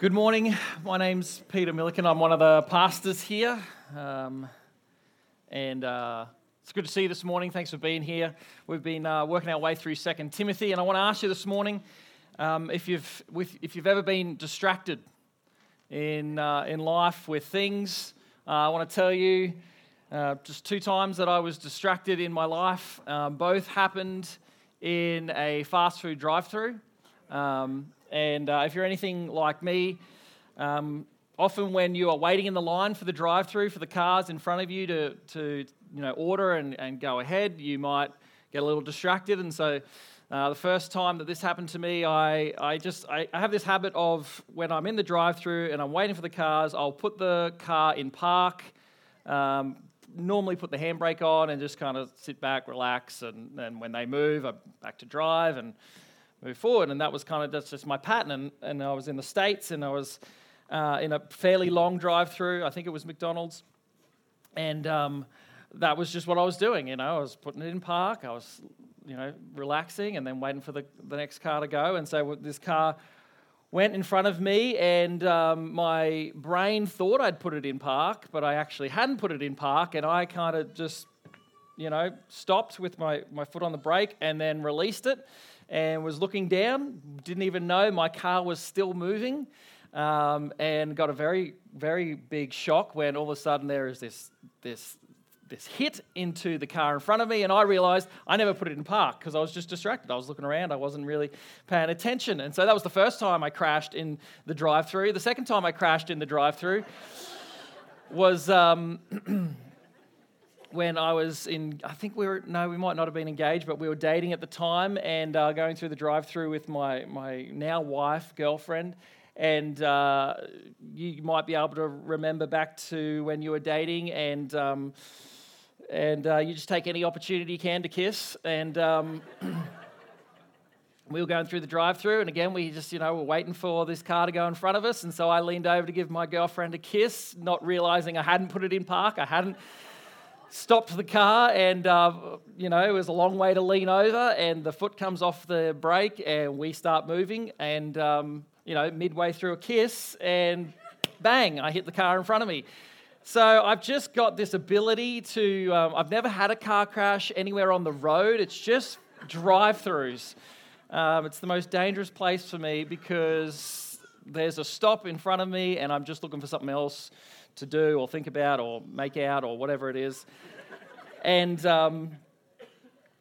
Good morning. My name's Peter Milliken. I'm one of the pastors here. Um, and uh, it's good to see you this morning. Thanks for being here. We've been uh, working our way through Second Timothy, and I want to ask you this morning um, if, you've, with, if you've ever been distracted in, uh, in life with things. Uh, I want to tell you uh, just two times that I was distracted in my life. Um, both happened in a fast food drive through. Um, and uh, if you're anything like me, um, often when you are waiting in the line for the drive through for the cars in front of you to, to you know, order and, and go ahead, you might get a little distracted. And so uh, the first time that this happened to me, I, I just I, I have this habit of when I'm in the drive through and I'm waiting for the cars, I'll put the car in park. Um, normally put the handbrake on and just kind of sit back, relax, and, and when they move, I'm back to drive and move forward. And that was kind of that's just my pattern. And, and I was in the States and I was uh, in a fairly long drive through. I think it was McDonald's. And um, that was just what I was doing. You know, I was putting it in park. I was, you know, relaxing and then waiting for the, the next car to go. And so this car went in front of me, and um, my brain thought I'd put it in park, but I actually hadn't put it in park. And I kind of just, you know, stopped with my, my foot on the brake and then released it and was looking down, didn't even know my car was still moving, um, and got a very, very big shock when all of a sudden there is this, this, this hit into the car in front of me, and I realized I never put it in park because I was just distracted. I was looking around, I wasn't really paying attention. And so that was the first time I crashed in the drive through. The second time I crashed in the drive through was. Um, when I was in, I think we were, no, we might not have been engaged, but we were dating at the time and uh, going through the drive through with my, my now wife, girlfriend. And uh, you might be able to remember back to when you were dating and, um, and uh, you just take any opportunity you can to kiss. And um, we were going through the drive through and again we just you know were waiting for this car to go in front of us and so i leaned over to give my girlfriend a kiss not realizing i hadn't put it in park i hadn't stopped the car and uh, you know it was a long way to lean over and the foot comes off the brake and we start moving and um, you know midway through a kiss and bang i hit the car in front of me. So i've just got this ability to um, i've never had a car crash anywhere on the road. It's just drive-throughs. Um, it's the most dangerous place for me because there's a stop in front of me and i'm just looking for something else to do or think about or make out or whatever it is. and um,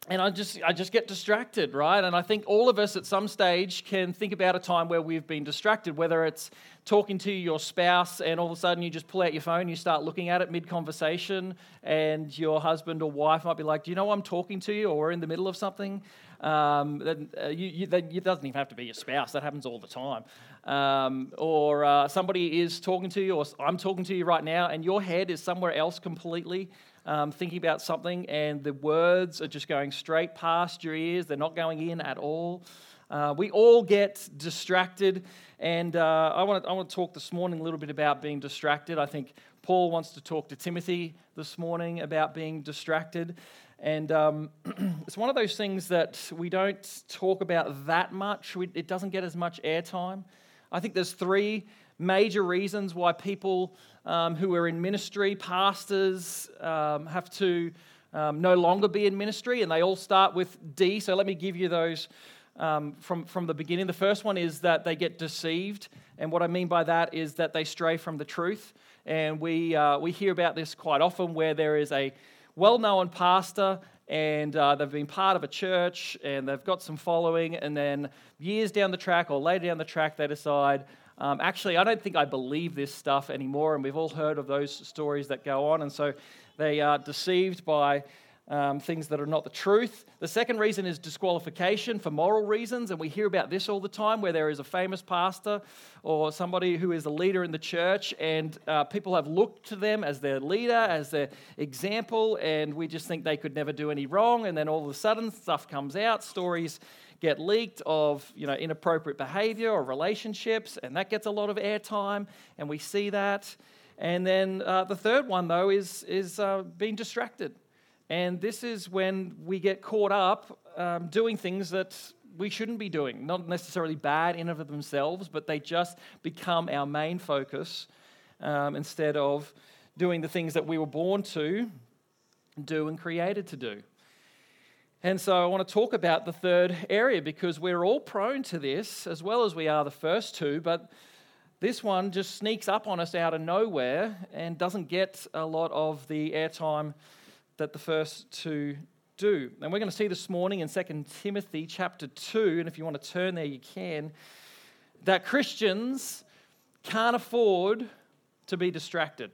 and I just I just get distracted, right? And I think all of us at some stage can think about a time where we've been distracted, whether it's talking to your spouse and all of a sudden you just pull out your phone, you start looking at it mid conversation, and your husband or wife might be like, "Do you know I'm talking to you?" or "We're in the middle of something." Um, then, uh, you, you, then it doesn't even have to be your spouse. That happens all the time. Um, or uh, somebody is talking to you, or I'm talking to you right now, and your head is somewhere else completely, um, thinking about something, and the words are just going straight past your ears. They're not going in at all. Uh, we all get distracted, and uh, I, want to, talk this morning a little bit about being distracted. I think Paul wants to talk to Timothy this morning about being distracted. And um, it's one of those things that we don't talk about that much. We, it doesn't get as much airtime. I think there's three major reasons why people um, who are in ministry, pastors, um, have to um, no longer be in ministry, and they all start with D. So let me give you those um, from, from the beginning. The first one is that they get deceived. And what I mean by that is that they stray from the truth. And we, uh, we hear about this quite often where there is a well known pastor and uh, they've been part of a church and they've got some following, and then years down the track or later down the track, they decide, um, actually, I don't think I believe this stuff anymore. And we've all heard of those stories that go on. And so they are deceived by um, things that are not the truth. The second reason is disqualification for moral reasons, and we hear about this all the time where there is a famous pastor or somebody who is a leader in the church, and uh, people have looked to them as their leader, as their example, and we just think they could never do any wrong, and then all of a sudden stuff comes out, stories get leaked of you know inappropriate behavior or relationships, and that gets a lot of airtime, and we see that. And then uh, the third one, though, is, is uh, being distracted. And this is when we get caught up um, doing things that we shouldn't be doing. Not necessarily bad in and of themselves, but they just become our main focus um, instead of doing the things that we were born to do and created to do. And so I want to talk about the third area because we're all prone to this as well as we are the first two, but this one just sneaks up on us out of nowhere and doesn't get a lot of the airtime that the first two do. And we're going to see this morning in 2 Timothy chapter 2, and if you want to turn there, you can, that Christians can't afford to be distracted.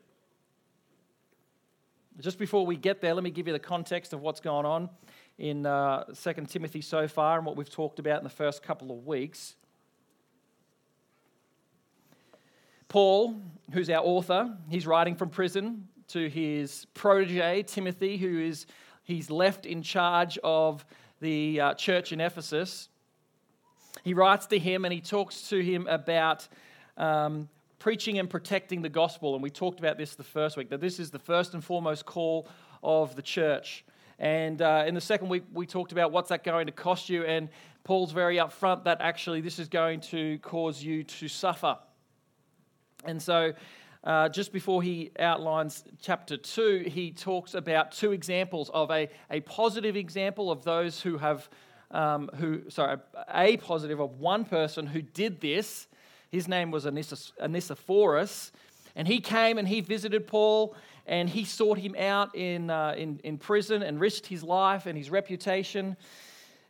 Just before we get there, let me give you the context of what's going on in uh, 2 Timothy so far and what we've talked about in the first couple of weeks. Paul, who's our author, he's writing from prison to his protege, Timothy, who is he's left in charge of the uh, church in Ephesus. He writes to him and he talks to him about um, preaching and protecting the gospel. And we talked about this the first week, that this is the first and foremost call of the church. And uh, in the second week, we talked about what's that going to cost you. And Paul's very upfront that actually this is going to cause you to suffer. And so, uh, just before he outlines chapter 2, he talks about two examples of a, a positive example of those who have, um, who, sorry, a positive of one person who did this. His name was Onesiphorus. And he came and he visited Paul and he sought him out in, uh, in, in prison and risked his life and his reputation.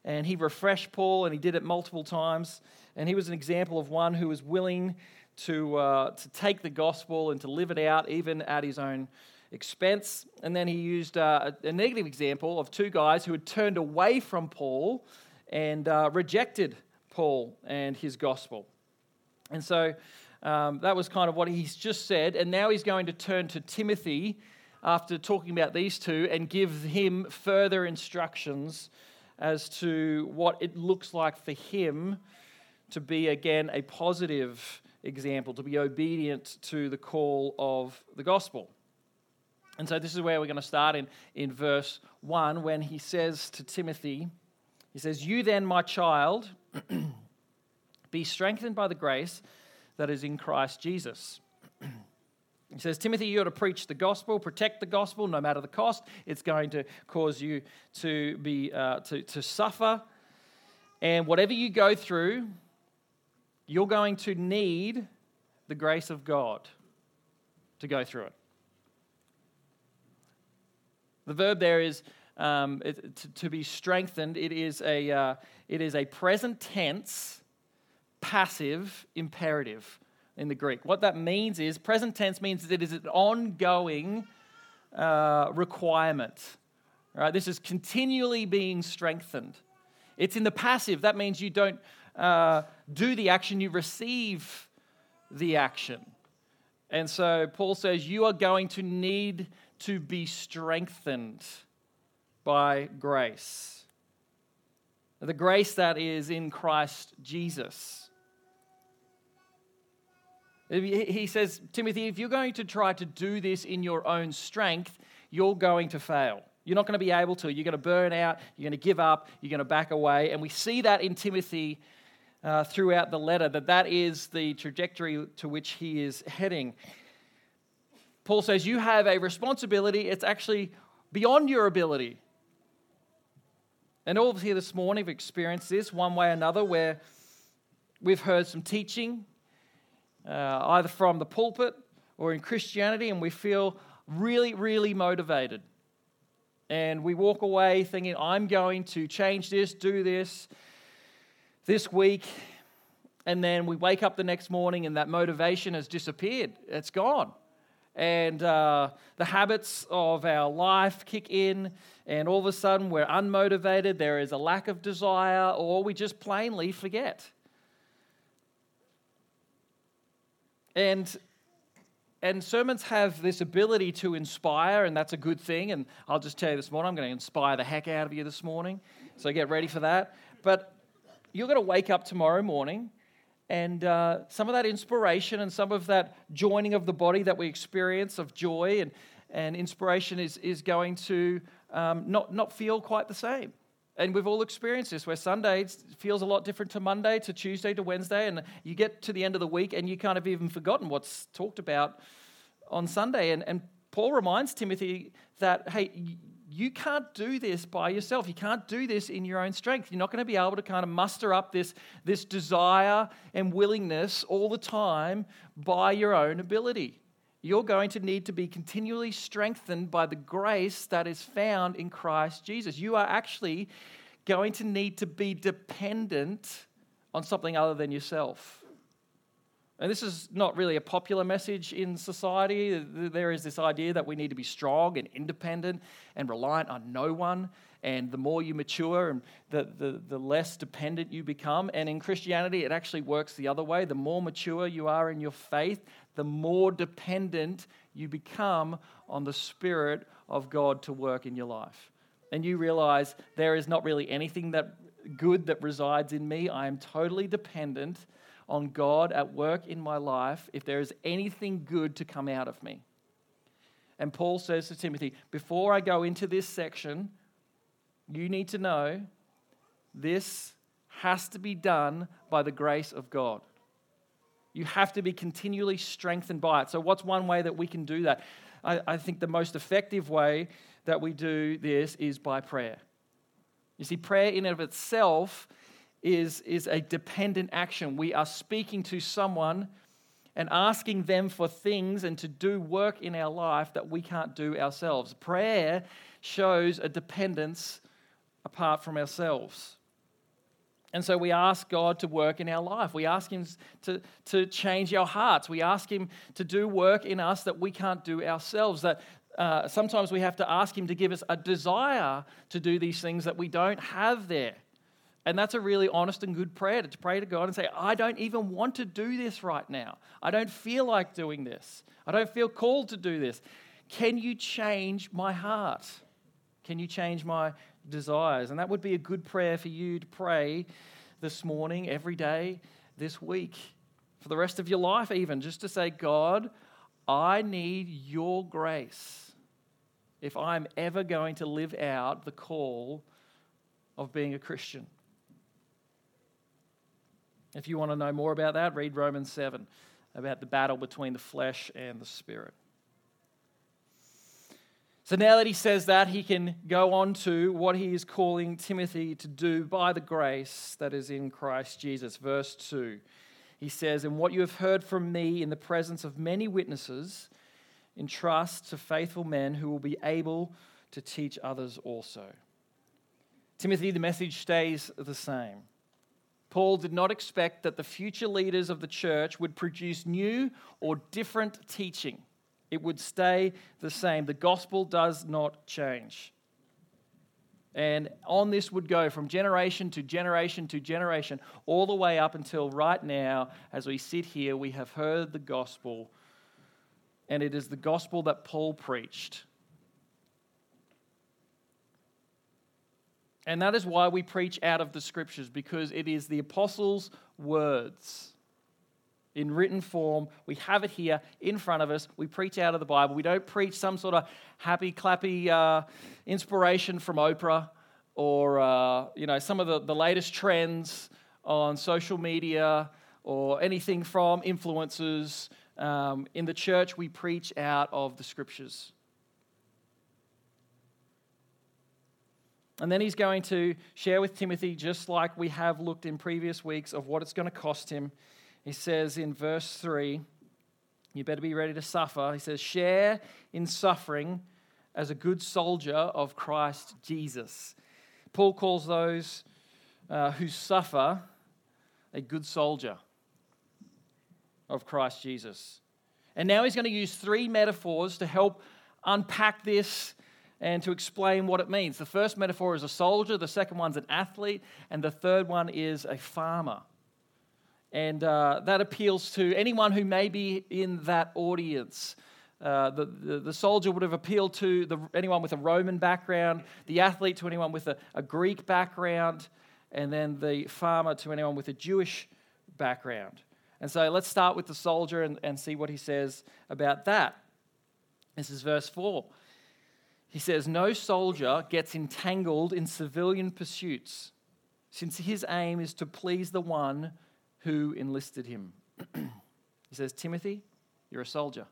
And he refreshed Paul and he did it multiple times. And he was an example of one who was willing to, uh, to take the gospel and to live it out, even at his own expense. And then he used uh, a, negative example of two guys who had turned away from Paul and uh, rejected Paul and his gospel. And so um, that was kind of what he's just said. And now he's going to turn to Timothy after talking about these two and give him further instructions as to what it looks like for him to be, again, a positive example, to be obedient to the call of the gospel. And so this is where we're going to start in, in verse 1 when he says to Timothy, he says, You then, my child, be strengthened by the grace that is in Christ Jesus. He says, Timothy, you are to preach the gospel, protect the gospel, no matter the cost. It's going to cause you to, be, uh, to, to suffer. And whatever you go through, you're going to need the grace of God to go through it. The verb there is um, it, to, to, be strengthened. It is, a, uh, it is a present tense, passive imperative in the Greek. What that means is present tense means that it is an ongoing uh, requirement. Right? This is continually being strengthened. It's in the passive. That means you don't uh, do the action, you receive the action. And so Paul says, You are going to need to be strengthened by grace. The grace that is in Christ Jesus. He says, Timothy, if you're going to try to do this in your own strength, you're going to fail. You're not going to be able to. You're going to burn out. You're going to give up. You're going to back away. And we see that in Timothy uh, throughout the letter, that that is the trajectory to which he is heading. Paul says, You have a responsibility, it's actually beyond your ability. And all of us here this morning have experienced this one way or another, where we've heard some teaching, uh, either from the pulpit or in Christianity, and we feel really, really motivated. And we walk away thinking, I'm going to change this, do this, this week, and then we wake up the next morning and that motivation has disappeared. It's gone. And uh, the habits of our life kick in, and all of a sudden we're unmotivated, there is a lack of desire, or we just plainly forget. And and sermons have this ability to inspire, and that's a good thing. And I'll just tell you this morning, I'm going to inspire the heck out of you this morning. So get ready for that. But you're going to wake up tomorrow morning and uh, some of that inspiration and some of that joining of the body that we experience of joy and, and inspiration is, is going to um, not, not feel quite the same. And we've all experienced this where Sunday feels a lot different to Monday, to Tuesday, to Wednesday. And you get to the end of the week and you kind of even forgotten what's talked about on Sunday. And, and Paul reminds Timothy that, hey, you can't do this by yourself. You can't do this in your own strength. You're not going to be able to kind of muster up this, this desire and willingness all the time by your own ability. You're going to need to be continually strengthened by the grace that is found in Christ Jesus. You are actually going to need to be dependent on something other than yourself. And this is not really a popular message in society. There is this idea that we need to be strong and independent and reliant on no one. And the more you mature, and the, the, the less dependent you become. And in Christianity, it actually works the other way. The more mature you are in your faith, the more dependent you become on the Spirit of God to work in your life. And you realize there is not really anything that good that resides in me. I am totally dependent on God at work in my life if there is anything good to come out of me. And Paul says to Timothy, before I go into this section, you need to know this has to be done by the grace of God. You have to be continually strengthened by it. So, what's one way that we can do that? I, I think the most effective way that we do this is by prayer. You see, prayer in and of itself is, is a dependent action. We are speaking to someone and asking them for things and to do work in our life that we can't do ourselves. Prayer shows a dependence apart from ourselves. And so we ask God to work in our life. We ask Him to, to change our hearts. We ask Him to do work in us that we can't do ourselves. That uh, sometimes we have to ask Him to give us a desire to do these things that we don't have there. And that's a really honest and good prayer to pray to God and say, I don't even want to do this right now. I don't feel like doing this. I don't feel called to do this. Can you change my heart? Can you change my desires? And that would be a good prayer for you to pray this morning, every day, this week, for the rest of your life, even, just to say, God, I need your grace if I'm ever going to live out the call of being a Christian. If you want to know more about that, read Romans 7 about the battle between the flesh and the spirit. So now that he says that, he can go on to what he is calling Timothy to do by the grace that is in Christ Jesus. Verse 2. He says, And what you have heard from me in the presence of many witnesses, entrust to faithful men who will be able to teach others also. Timothy, the message stays the same. Paul did not expect that the future leaders of the church would produce new or different teaching. It would stay the same. The gospel does not change. And on this would go from generation to generation to generation, all the way up until right now, as we sit here, we have heard the gospel. And it is the gospel that Paul preached And that is why we preach out of the scriptures, because it is the apostles' words in written form. We have it here in front of us. We preach out of the Bible. We don't preach some sort of happy, clappy uh, inspiration from Oprah or uh, you know some of the, the latest trends on social media or anything from influencers. Um, in the church, we preach out of the scriptures. And then he's going to share with Timothy, just like we have looked in previous weeks, of what it's going to cost him. He says in verse 3, you better be ready to suffer. He says, share in suffering as a good soldier of Christ Jesus. Paul calls those uh, who suffer a good soldier of Christ Jesus. And now he's going to use three metaphors to help unpack this and to explain what it means. The first metaphor is a soldier, the second one's an athlete, and the third one is a farmer. And uh, that appeals to anyone who may be in that audience. Uh, the, the, the, soldier would have appealed to the, anyone with a Roman background, the athlete to anyone with a, a Greek background, and then the farmer to anyone with a Jewish background. And so let's start with the soldier and, and see what he says about that. This is verse 4. He says, No soldier gets entangled in civilian pursuits, since his aim is to please the one who enlisted him. he says, Timothy, you're a soldier.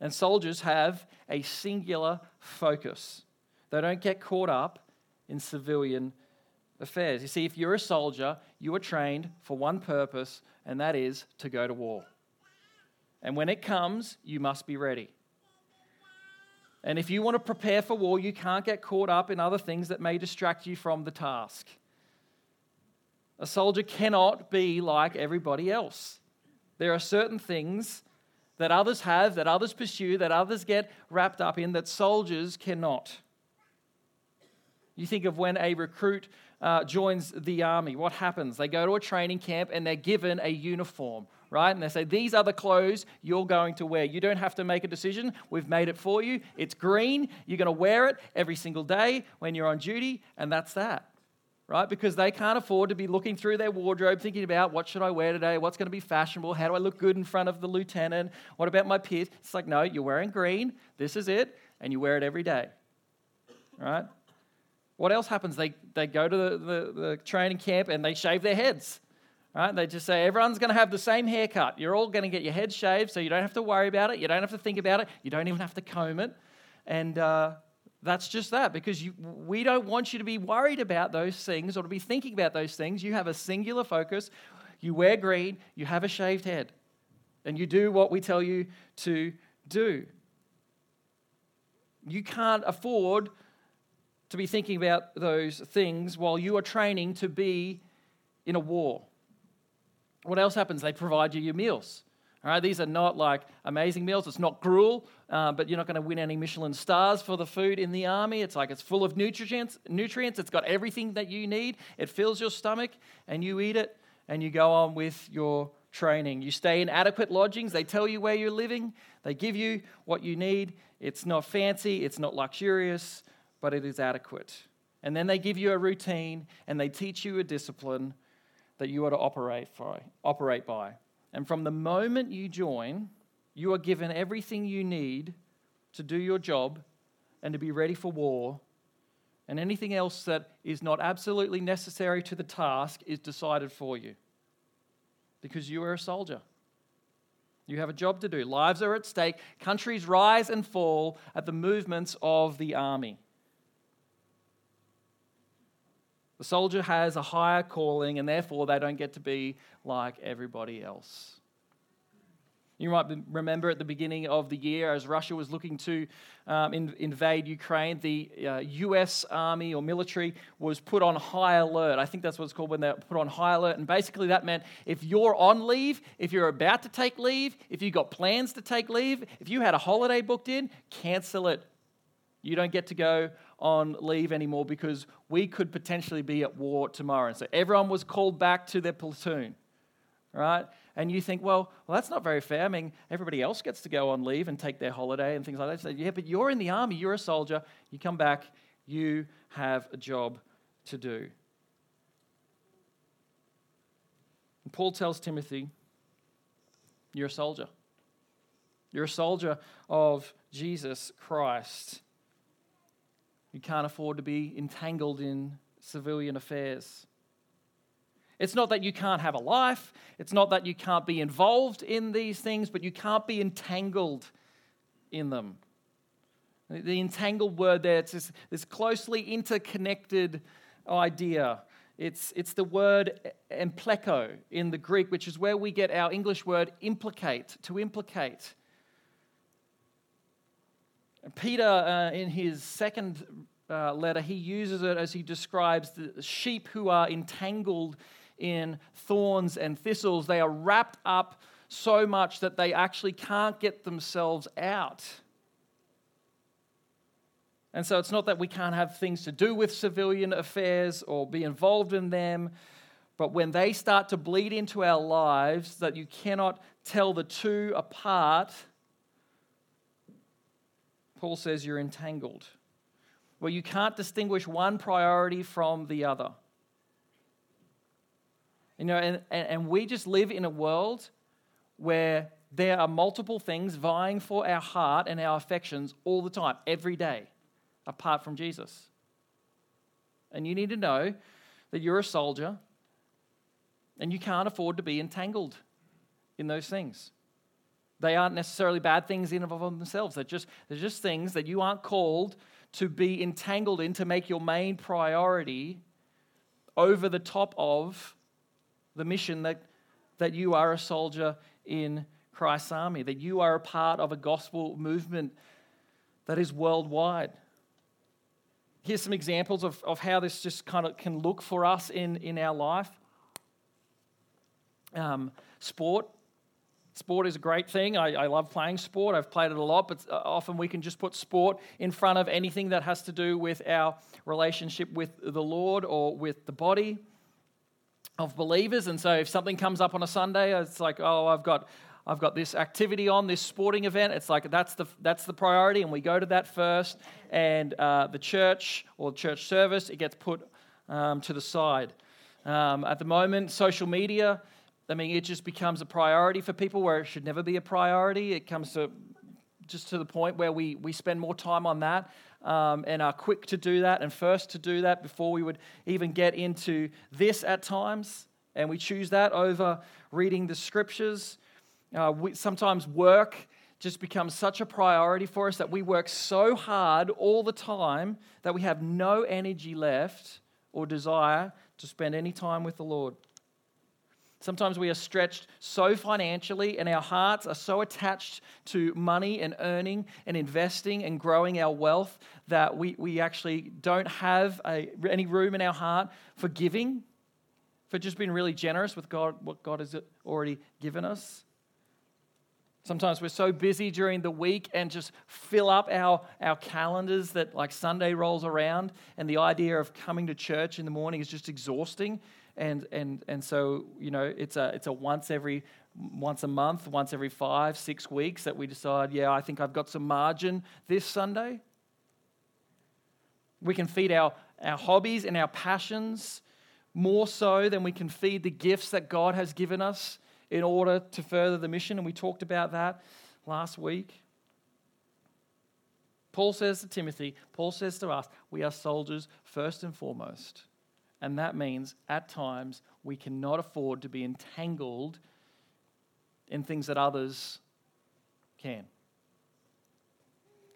And soldiers have a singular focus. They don't get caught up in civilian affairs. You see, if you're a soldier, you are trained for one purpose, and that is to go to war. And when it comes, you must be ready. And if you want to prepare for war, you can't get caught up in other things that may distract you from the task. A soldier cannot be like everybody else. There are certain things that others have, that others pursue, that others get wrapped up in, that soldiers cannot. You think of when a recruit uh, joins the army, what happens? They go to a training camp and they're given a uniform, right? And they say, These are the clothes you're going to wear. You don't have to make a decision. We've made it for you. It's green. You're going to wear it every single day when you're on duty, and that's that right? Because they can't afford to be looking through their wardrobe thinking about what should I wear today? What's going to be fashionable? How do I look good in front of the lieutenant? What about my peers? It's like, no, you're wearing green. This is it. And you wear it every day, right? What else happens? They, they go to the, the, the training camp and they shave their heads. Right? They just say everyone's going to have the same haircut. You're all going to get your head shaved, so you don't have to worry about it. You don't have to think about it. You don't even have to comb it. And uh, that's just that, because you, we don't want you to be worried about those things or to be thinking about those things. You have a singular focus. You wear green, you have a shaved head, and you do what we tell you to do. You can't afford to be thinking about those things while you are training to be in a war. What else happens? They provide you your meals. All right, these are not like amazing meals. It's not gruel, uh, but you're not going to win any Michelin stars for the food in the army. It's like it's full of nutrients. Nutrients. It's got everything that you need. It fills your stomach, and you eat it, and you go on with your training. You stay in adequate lodgings. They tell you where you're living. They give you what you need. It's not fancy. It's not luxurious, but it is adequate. And then they give you a routine, and they teach you a discipline that you are to operate for, operate by. And from the moment you join, you are given everything you need to do your job and to be ready for war. And anything else that is not absolutely necessary to the task is decided for you because you are a soldier. You have a job to do. Lives are at stake. Countries rise and fall at the movements of the army. The soldier has a higher calling, and therefore they don't get to be like everybody else. You might remember at the beginning of the year, as Russia was looking to um, in, invade Ukraine, the uh, US army or military was put on high alert. I think that's what it's called when they're put on high alert. And basically, that meant if you're on leave, if you're about to take leave, if you've got plans to take leave, if you had a holiday booked in, cancel it. You don't get to go on leave anymore because we could potentially be at war tomorrow. And so everyone was called back to their platoon, right? And you think, well, well, that's not very fair. I mean, everybody else gets to go on leave and take their holiday and things like that. So, yeah, but you're in the army, you're a soldier, you come back, you have a job to do. And Paul tells Timothy, you're a soldier. You're a soldier of Jesus Christ. You can't afford to be entangled in civilian affairs. It's not that you can't have a life, it's not that you can't be involved in these things, but you can't be entangled in them. The entangled word there, it's this, this closely interconnected idea. It's, it's the word empleko in the Greek, which is where we get our English word implicate, to implicate. Peter, uh, in his second uh, letter, he uses it as he describes the sheep who are entangled in thorns and thistles. They are wrapped up so much that they actually can't get themselves out. And so it's not that we can't have things to do with civilian affairs or be involved in them, but when they start to bleed into our lives, that you cannot tell the two apart Paul says you're entangled, where you can't distinguish one priority from the other. You know, and, and, and we just live in a world where there are multiple things vying for our heart and our affections all the time, every day, apart from Jesus. And you need to know that you're a soldier and you can't afford to be entangled in those things. They aren't necessarily bad things in and of themselves. They're just, they're just things that you aren't called to be entangled in to make your main priority over the top of the mission that, that you are a soldier in Christ's army, that you are a part of a gospel movement that is worldwide. Here's some examples of, of how this just kind of can look for us in, in our life. Um, sport. Sport is a great thing. I, I, love playing sport. I've played it a lot, but uh, often we can just put sport in front of anything that has to do with our relationship with the Lord or with the body of believers. And so if something comes up on a Sunday, it's like, oh, I've got I've got this activity on, this sporting event. It's like that's the, that's the priority, and we go to that first. And uh, the church or church service, it gets put um, to the side. Um, at the moment, social media, I mean, it just becomes a priority for people where it should never be a priority. It comes to just to the point where we, we spend more time on that um, and are quick to do that and first to do that before we would even get into this at times. And we choose that over reading the scriptures. Uh, we, sometimes work just becomes such a priority for us that we work so hard all the time that we have no energy left or desire to spend any time with the Lord. Sometimes we are stretched so financially, and our hearts are so attached to money and earning and investing and growing our wealth that we, we actually don't have a, any room in our heart for giving, for just being really generous with God, what God has already given us. Sometimes we're so busy during the week and just fill up our, our calendars that like Sunday rolls around and the idea of coming to church in the morning is just exhausting. And, and, and so, you know, it's a, it's a once every, once a month, once every five, six weeks that we decide, yeah, I think I've got some margin this Sunday. We can feed our, our hobbies and our passions more so than we can feed the gifts that God has given us in order to further the mission, and we talked about that last week. Paul says to Timothy, Paul says to us, we are soldiers first and foremost. And that means at times we cannot afford to be entangled in things that others can.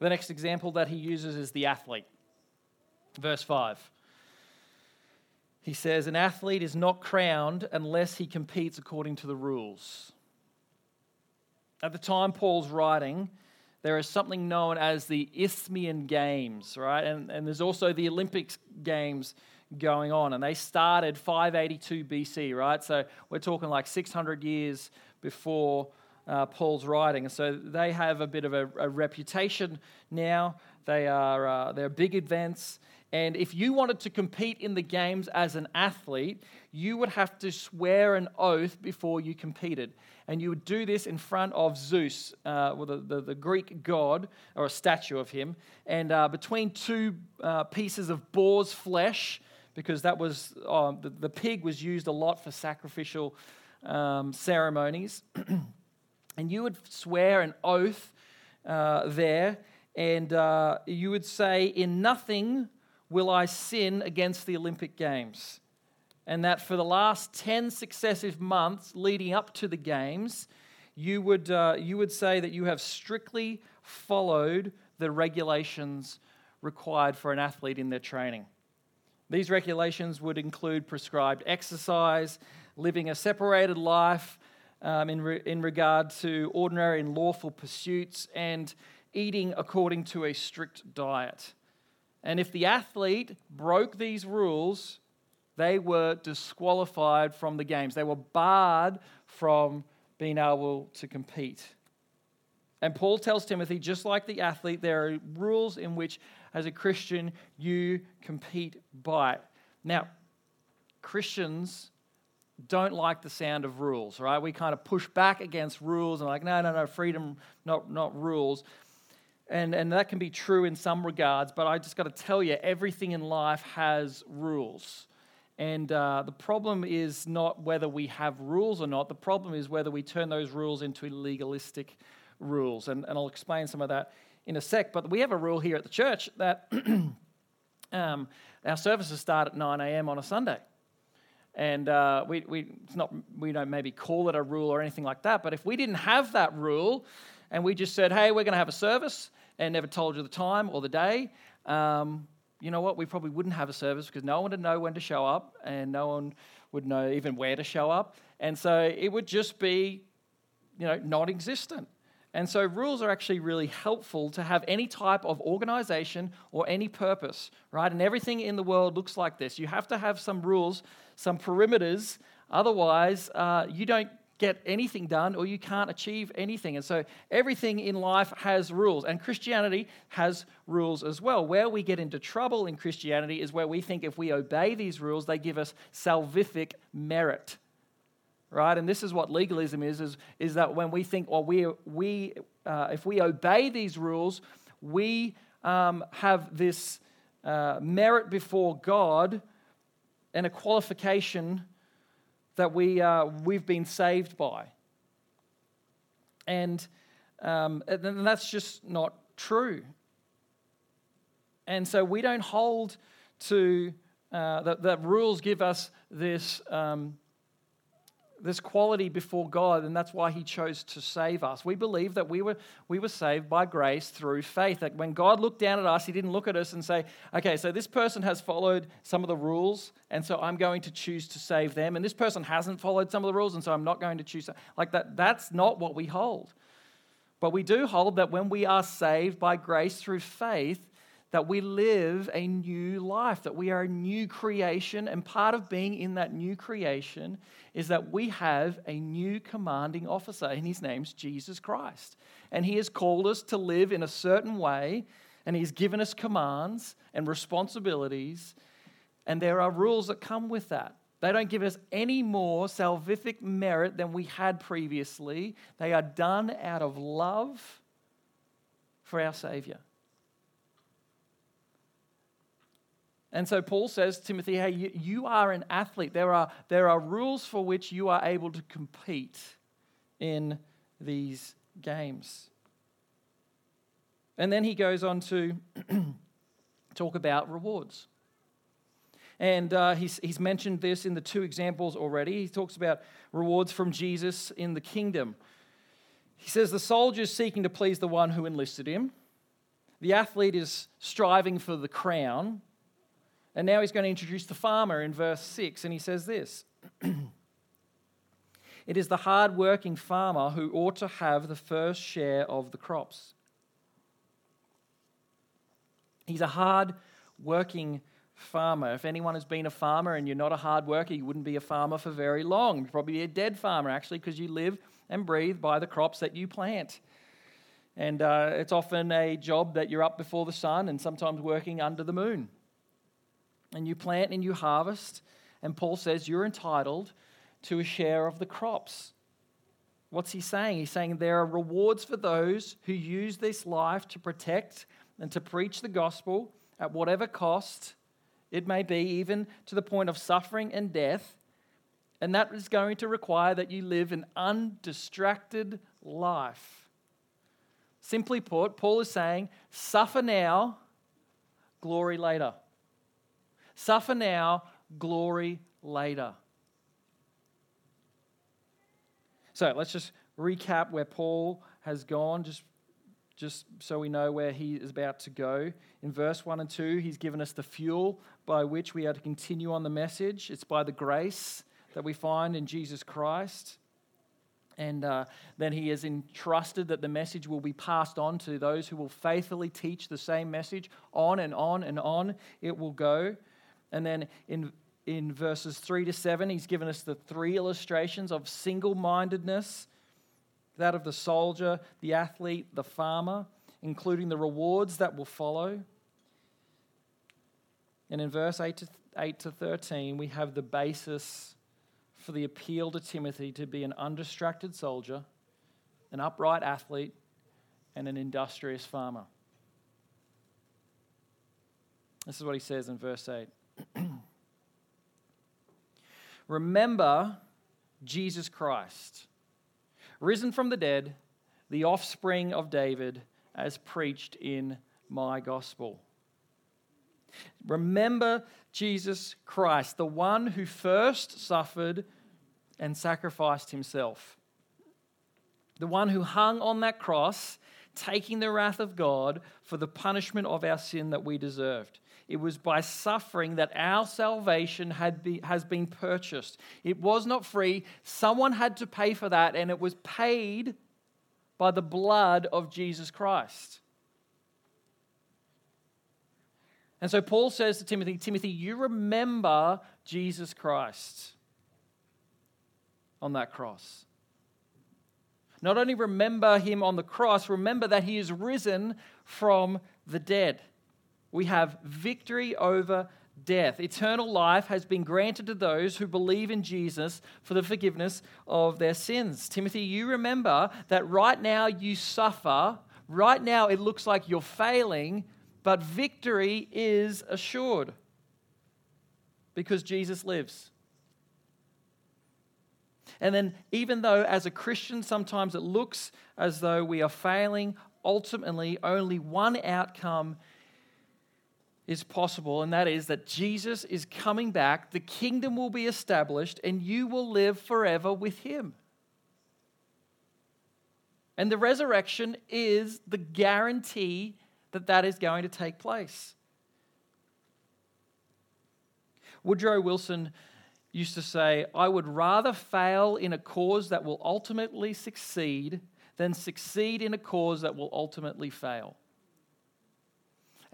The next example that he uses is the athlete. Verse 5. He says, An athlete is not crowned unless he competes according to the rules. At the time Paul's writing, there is something known as the Isthmian Games, right? And, and there's also the Olympics Games going on. And they started 582 BC, right? So we're talking like 600 years before uh, Paul's writing. So they have a bit of a, a reputation now. They are uh, they're big events. And if you wanted to compete in the games as an athlete, you would have to swear an oath before you competed. And you would do this in front of Zeus, uh, well, the, the, the, Greek god, or a statue of him, and uh, between two uh, pieces of boar's flesh, because that was, uh, the, the, pig was used a lot for sacrificial um, ceremonies. and you would swear an oath uh, there, and uh, you would say, In nothing will I sin against the Olympic Games? And that for the last 10 successive months leading up to the Games, you would, uh, you would say that you have strictly followed the regulations required for an athlete in their training. These regulations would include prescribed exercise, living a separated life um, in, re- in regard to ordinary and lawful pursuits, and eating according to a strict diet. And if the athlete broke these rules, they were disqualified from the games. They were barred from being able to compete. And Paul tells Timothy, just like the athlete, there are rules in which, as a Christian, you compete by. it. Now, Christians don't like the sound of rules, right? We kind of push back against rules and like, no, no, no, freedom, not, not rules. And, and that can be true in some regards, but I just got to tell you, everything in life has rules. And uh, the problem is not whether we have rules or not, the problem is whether we turn those rules into legalistic rules. And, and I'll explain some of that in a sec. But we have a rule here at the church that um, our services start at 9 a.m. on a Sunday. And uh, we, we, it's not, we don't maybe call it a rule or anything like that, but if we didn't have that rule and we just said, hey, we're going to have a service and never told you the time or the day, um, you know what? We probably wouldn't have a service because no one would know when to show up and no one would know even where to show up. And so it would just be, you know, non existent. And so rules are actually really helpful to have any type of organization or any purpose, right? And everything in the world looks like this. You have to have some rules, some perimeters. Otherwise, uh, you don't get anything done or you can't achieve anything. And so everything in life has rules, and Christianity has rules as well. Where we get into trouble in Christianity is where we think if we obey these rules, they give us salvific merit right? And this is what legalism is, is, is that when we think, well, we, we, uh, if we obey these rules, we um, have this uh, merit before God and a qualification that we, uh, we've been saved by. And, um, and that's just not true. And so we don't hold to, uh, that, that rules give us this um, this quality before God, and that's why He chose to save us. We believe that we were, we were saved by grace through faith. That when God looked down at us, He didn't look at us and say, okay, so this person has followed some of the rules, and so I'm going to choose to save them. And this person hasn't followed some of the rules, and so I'm not going to choose. Like that, that's not what we hold. But we do hold that when we are saved by grace through faith, that we live a new life, that we are a new creation. And part of being in that new creation is that we have a new commanding officer, and his name's Jesus Christ. And he has called us to live in a certain way, and he's given us commands and responsibilities. And there are rules that come with that. They don't give us any more salvific merit than we had previously. They are done out of love for our Savior. And so Paul says, Timothy, hey, you, you, are an athlete. There are, there are rules for which you are able to compete in these games. And then he goes on to talk about rewards. And uh, he's, he's mentioned this in the two examples already. He talks about rewards from Jesus in the kingdom. He says, The soldier is seeking to please the one who enlisted him, the athlete is striving for the crown and now he's going to introduce the farmer in verse 6, and he says this It is the hard working farmer who ought to have the first share of the crops. He's a hard working farmer. If anyone has been a farmer and you're not a hard worker, you wouldn't be a farmer for very long. You'd probably be a dead farmer, actually, because you live and breathe by the crops that you plant. And uh, it's often a job that you're up before the sun and sometimes working under the moon and you plant and you harvest. And Paul says you're entitled to a share of the crops. What's he saying? He's saying there are rewards for those who use this life to protect and to preach the gospel at whatever cost it may be, even to the point of suffering and death. And that is going to require that you live an undistracted life. Simply put, Paul is saying, suffer now, glory later. Suffer now, glory later. So let's just recap where Paul has gone, just, just so we know where he is about to go. In verse 1 and 2, he's given us the fuel by which we are to continue on the message. It's by the grace that we find in Jesus Christ. And uh, then he has entrusted that the message will be passed on to those who will faithfully teach the same message. On and on and on it will go. And then in, in verses 3 to 7, he's given us the three illustrations of single mindedness that of the soldier, the athlete, the farmer, including the rewards that will follow. And in verse 8 to, 8 to 13, we have the basis for the appeal to Timothy to be an undistracted soldier, an upright athlete, and an industrious farmer. This is what he says in verse 8. remember Jesus Christ, risen from the dead, the offspring of David, as preached in my gospel. Remember Jesus Christ, the one who first suffered and sacrificed himself, the one who hung on that cross, taking the wrath of God for the punishment of our sin that we deserved. It was by suffering that our salvation had be, has been purchased. It was not free. Someone had to pay for that, and it was paid by the blood of Jesus Christ. And so Paul says to Timothy, Timothy, you remember Jesus Christ on that cross. Not only remember him on the cross, remember that he is risen from the dead. We have victory over death. Eternal life has been granted to those who believe in Jesus for the forgiveness of their sins. Timothy, you remember that right now you suffer. Right now it looks like you're failing, but victory is assured because Jesus lives. And then, even though as a Christian sometimes it looks as though we are failing, ultimately only one outcome is possible, and that is that Jesus is coming back, the kingdom will be established, and you will live forever with him. And the resurrection is the guarantee that that is going to take place. Woodrow Wilson used to say, I would rather fail in a cause that will ultimately succeed than succeed in a cause that will ultimately fail.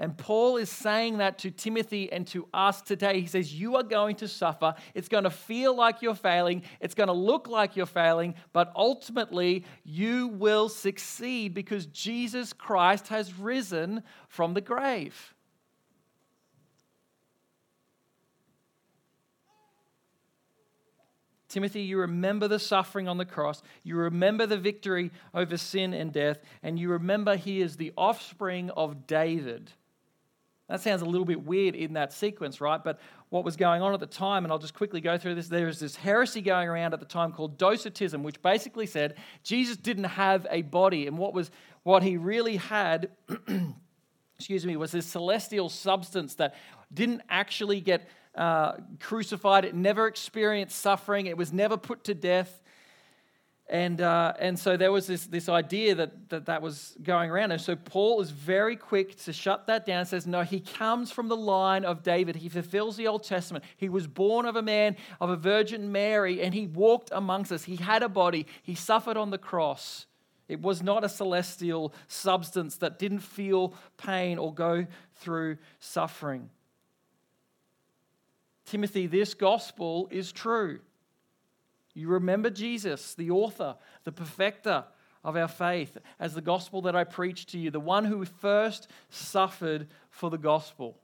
And Paul is saying that to Timothy and to us today. He says, You are going to suffer. It's going to feel like you're failing. It's going to look like you're failing. But ultimately, you will succeed because Jesus Christ has risen from the grave. Timothy, you remember the suffering on the cross, you remember the victory over sin and death, and you remember he is the offspring of David. That sounds a little bit weird in that sequence, right? But what was going on at the time, and I'll just quickly go through this, there was this heresy going around at the time called Docetism, which basically said Jesus didn't have a body, and what was what he really had, excuse me, was this celestial substance that didn't actually get uh, crucified. It never experienced suffering. It was never put to death. And, uh, and so there was this, this idea that, that that was going around. And so Paul is very quick to shut that down and says, No, he comes from the line of David. He fulfills the Old Testament. He was born of a man, of a Virgin Mary, and he walked amongst us. He had a body, he suffered on the cross. It was not a celestial substance that didn't feel pain or go through suffering. Timothy, this gospel is true. You remember Jesus, the author, the perfecter of our faith, as the gospel that I preached to you, the one who first suffered for the gospel.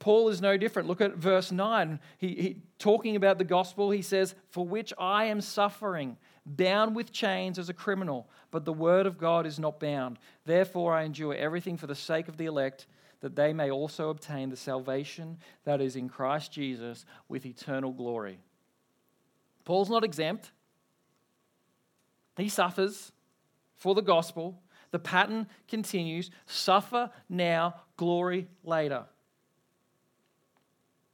Paul is no different. Look at verse 9. He, he, talking about the gospel, he says, For which I am suffering, bound with chains as a criminal, but the word of God is not bound. Therefore, I endure everything for the sake of the elect that they may also obtain the salvation that is in Christ Jesus with eternal glory. Paul's not exempt. He suffers for the gospel. The pattern continues suffer now, glory later.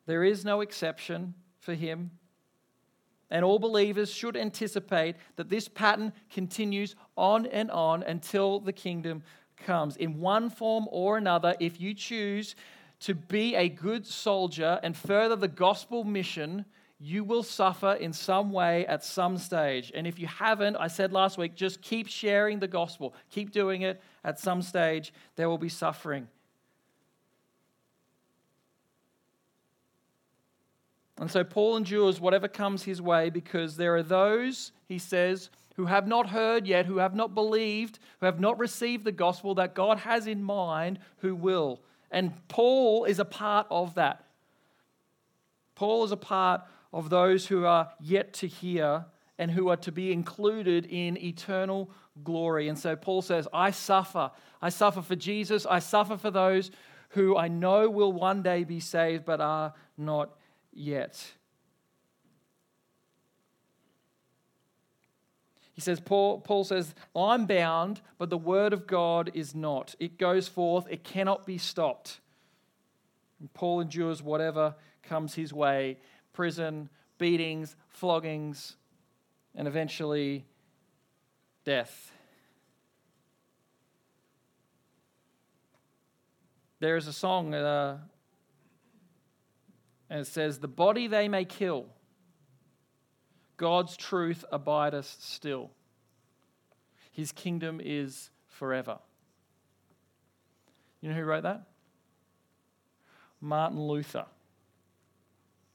There is no exception for him. And all believers should anticipate that this pattern continues on and on until the kingdom comes in one form or another, if you choose to be a good soldier and further the gospel mission, you will suffer in some way at some stage. And if you haven't, I said last week, just keep sharing the gospel. Keep doing it. At some stage, there will be suffering. And so Paul endures whatever comes his way because there are those, he says, who have not heard yet, who have not believed, who have not received the gospel that God has in mind, who will. And Paul is a part of that. Paul is a part of those who are yet to hear and who are to be included in eternal glory. And so Paul says, I suffer. I suffer for Jesus. I suffer for those who I know will one day be saved but are not yet. He says, Paul, Paul says, I'm bound, but the word of God is not. It goes forth, it cannot be stopped. And Paul endures whatever comes his way prison, beatings, floggings, and eventually death. There is a song, uh, and it says, The body they may kill God's truth abideth still. His kingdom is forever. You know who wrote that? Martin Luther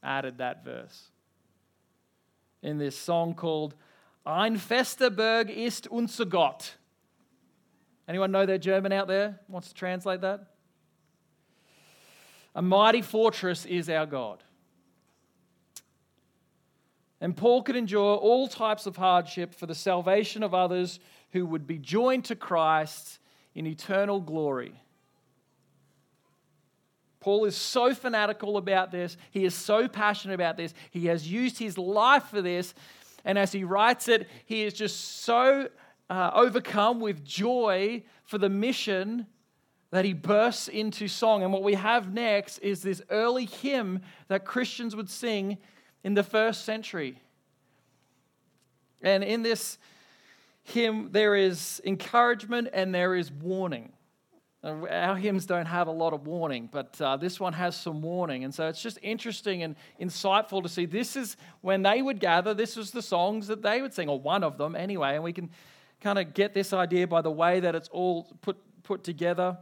added that verse in this song called Ein feste Burg ist unser Gott. Anyone know their German out there? Wants to translate that? A mighty fortress is our God. And Paul could endure all types of hardship for the salvation of others who would be joined to Christ in eternal glory. Paul is so fanatical about this. He is so passionate about this. He has used his life for this. And as he writes it, he is just so uh, overcome with joy for the mission that he bursts into song. And what we have next is this early hymn that Christians would sing in the first century. And in this hymn, there is encouragement and there is warning. Our hymns don't have a lot of warning, but uh, this one has some warning. And so it's just interesting and insightful to see this is when they would gather, this was the songs that they would sing, or one of them anyway. And we can kind of get this idea by the way that it's all put, put together.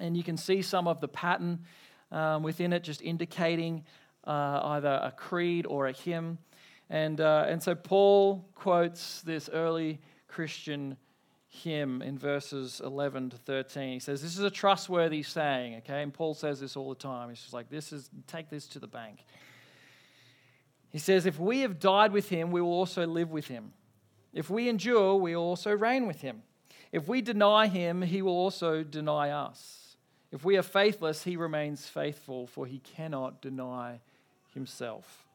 And you can see some of the pattern um, within it, just indicating uh, either a creed or a hymn. And, uh, and so Paul quotes this early Christian hymn in verses 11 to 13. He says, This is a trustworthy saying, okay? And Paul says this all the time. He's just like, This is, take this to the bank. He says, If we have died with him, we will also live with him. If we endure, we will also reign with him. If we deny him, he will also deny us. If we are faithless, he remains faithful, for he cannot deny himself.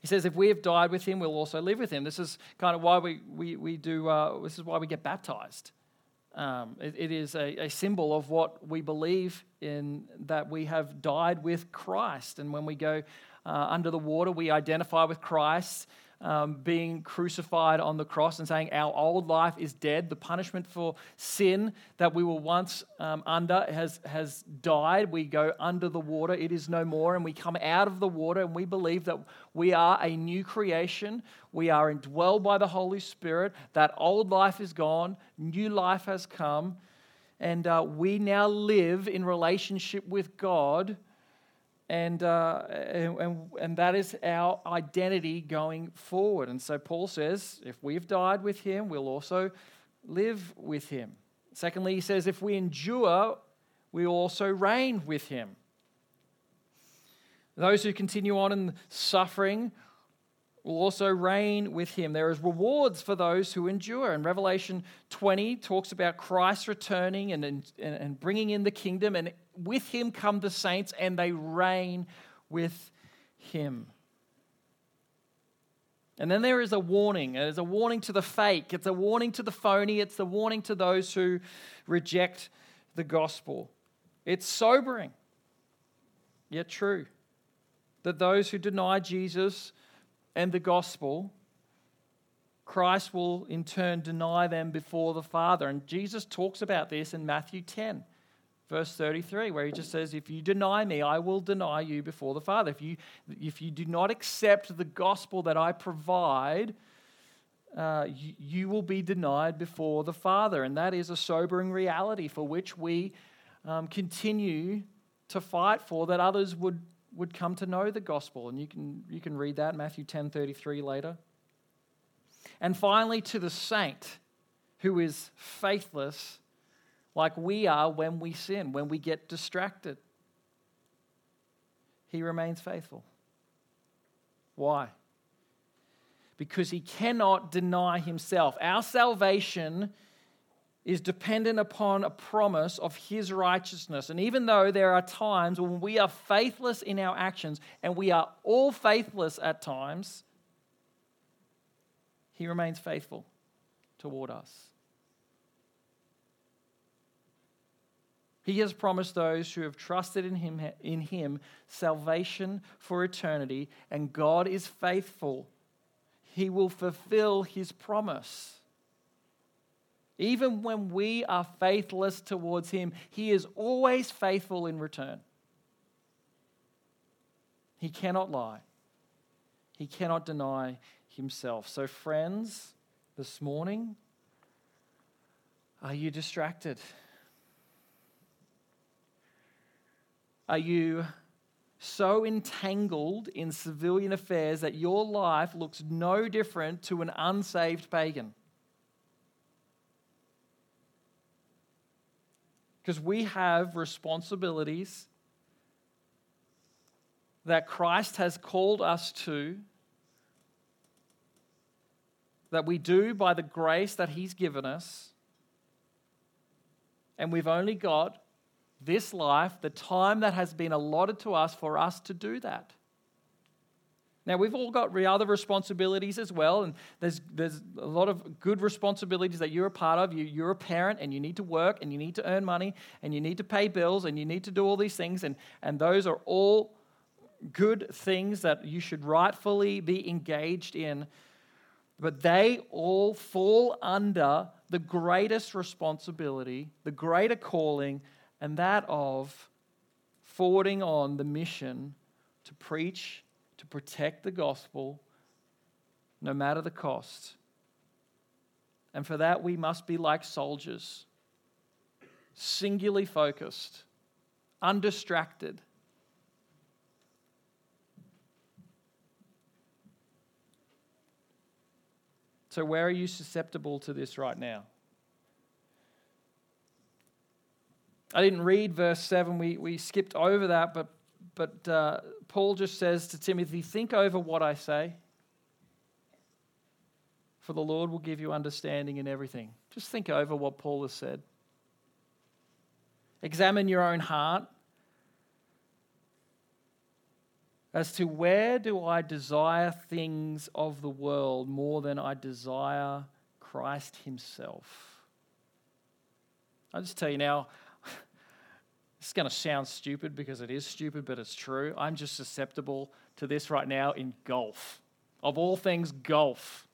He says, if we have died with him, we'll also live with him. This is kind of why we, we, we do, uh, this is why we get baptized. Um, it, it is a, a, symbol of what we believe in that we have died with Christ. And when we go uh, under the water, we identify with Christ um, being crucified on the cross and saying our old life is dead. The punishment for sin that we were once um, under has, has died. We go under the water, it is no more, and we come out of the water and we believe that we are a new creation. We are indwelled by the Holy Spirit. That old life is gone, new life has come, and uh, we now live in relationship with God and, uh, and, and that is our identity going forward. And so Paul says, if we've died with him, we'll also live with him. Secondly, he says, if we endure, we also reign with him. Those who continue on in suffering will also reign with him. There is rewards for those who endure. And Revelation 20 talks about Christ returning and, and, and bringing in the kingdom, and with him come the saints, and they reign with him. And then there is a warning. It is a warning to the fake, it's a warning to the phony, it's a warning to those who reject the gospel. It's sobering, yet true, that those who deny Jesus and the gospel, Christ will in turn deny them before the Father. And Jesus talks about this in Matthew 10, verse 33, where he just says, If you deny me, I will deny you before the Father. If you, if you do not accept the gospel that I provide, uh, you, you, will be denied before the Father. And that is a sobering reality for which we um, continue to fight for, that others would would come to know the gospel. And you can, you can read that, Matthew 10 33 later. And finally, to the saint who is faithless, like we are when we sin, when we get distracted. He remains faithful. Why? Because he cannot deny himself. Our salvation is dependent upon a promise of his righteousness. And even though there are times when we are faithless in our actions, and we are all faithless at times, he remains faithful toward us. He has promised those who have trusted in him, in him salvation for eternity, and God is faithful. He will fulfill his promise. Even when we are faithless towards Him, He is always faithful in return. He cannot lie, He cannot deny Himself. So, friends, this morning, are you distracted? Are you so entangled in civilian affairs that your life looks no different to an unsaved pagan? Because we have responsibilities that Christ has called us to, that we do by the grace that He's given us. And we've only got this life, the time that has been allotted to us for us to do that. Now, we've all got other responsibilities as well, and there's, there's a lot of good responsibilities that you're a part of. You, you're a parent, and you need to work, and you need to earn money, and you need to pay bills, and you need to do all these things, and, and those are all good things that you should rightfully be engaged in. But they all fall under the greatest responsibility, the greater calling, and that of forwarding on the mission to preach to protect the gospel no matter the cost. And for that, we must be like soldiers, singularly focused, undistracted. So, where are you susceptible to this right now? I didn't read verse 7, we, we skipped over that, but but uh, Paul just says to Timothy, Think over what I say, for the Lord will give you understanding in everything. Just think over what Paul has said. Examine your own heart as to where do I desire things of the world more than I desire Christ Himself. I'll just tell you now, it's going to sound stupid because it is stupid, but it's true. I'm just susceptible to this right now in golf. Of all things, golf.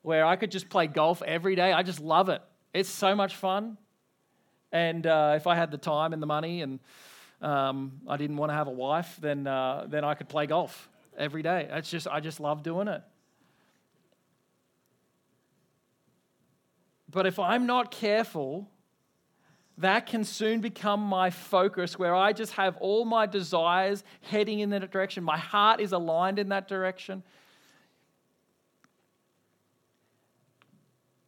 Where I could just play golf every day. I just love it. It's so much fun. And uh, if I had the time and the money and um, I didn't want to have a wife, then, uh, then I could play golf every day. It's just, I just love doing it. But if I'm not careful, that can soon become my focus where I just have all my desires heading in that direction. My heart is aligned in that direction.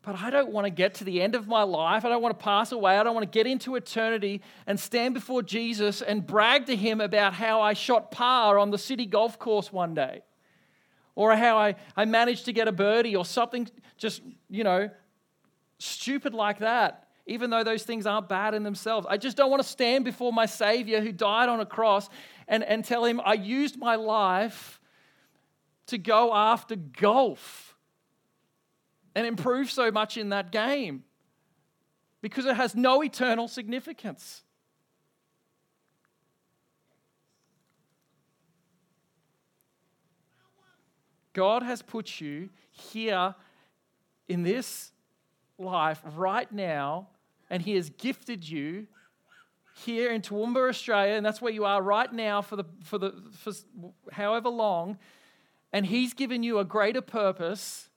But I don't want to get to the end of my life. I don't want to pass away. I don't want to get into eternity and stand before Jesus and brag to him about how I shot par on the city golf course one day or how I, I managed to get a birdie or something just, you know, stupid like that even though those things aren't bad in themselves. I just don't want to stand before my Savior who died on a cross and, and tell him, I used my life to go after golf and improve so much in that game because it has no eternal significance. God has put you here in this life right now and He has gifted you here in Toowoomba, Australia, and that's where you are right now for, the, for, the, for however long, and He's given you a greater purpose,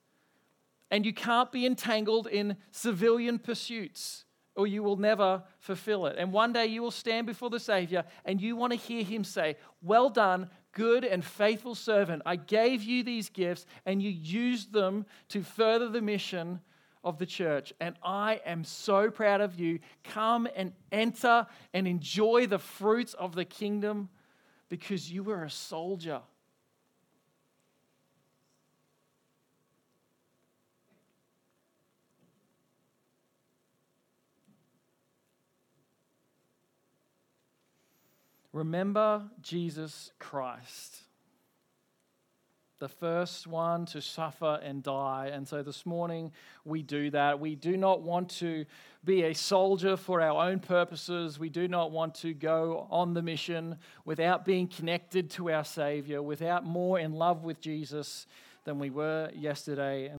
and you can't be entangled in civilian pursuits or you will never fulfill it. And one day you will stand before the Savior and you want to hear Him say, Well done, good and faithful servant. I gave you these gifts and you used them to further the mission of the church, and I am so proud of you. Come and enter and enjoy the fruits of the kingdom because you were a soldier. Remember Jesus Christ the first one to suffer and die. And so this morning we do that. We do not want to be a soldier for our own purposes. We do not want to go on the mission without being connected to our Savior, without more in love with Jesus than we were yesterday.